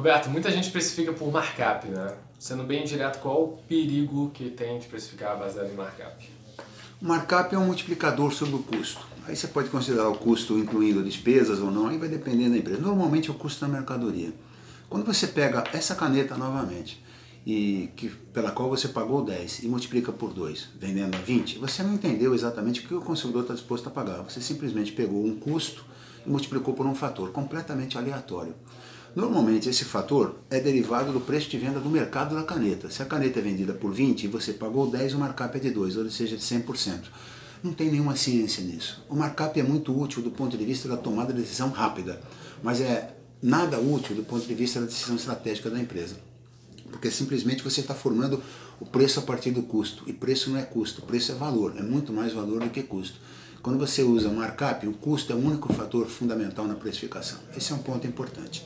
Roberto, muita gente especifica por markup, né? Sendo bem direto, qual o perigo que tem de especificar baseado em markup? O markup é um multiplicador sobre o custo. Aí você pode considerar o custo incluindo despesas ou não, aí vai depender da empresa. Normalmente é o custo da mercadoria. Quando você pega essa caneta novamente, e que, pela qual você pagou 10 e multiplica por 2, vendendo a 20, você não entendeu exatamente o que o consumidor está disposto a pagar. Você simplesmente pegou um custo e multiplicou por um fator completamente aleatório. Normalmente esse fator é derivado do preço de venda do mercado da caneta. Se a caneta é vendida por 20 e você pagou 10, o markup é de 2, ou seja, de 100%. Não tem nenhuma ciência nisso. O markup é muito útil do ponto de vista da tomada de decisão rápida, mas é nada útil do ponto de vista da decisão estratégica da empresa. Porque simplesmente você está formando o preço a partir do custo. E preço não é custo, preço é valor, é muito mais valor do que custo. Quando você usa markup, o custo é o único fator fundamental na precificação. Esse é um ponto importante.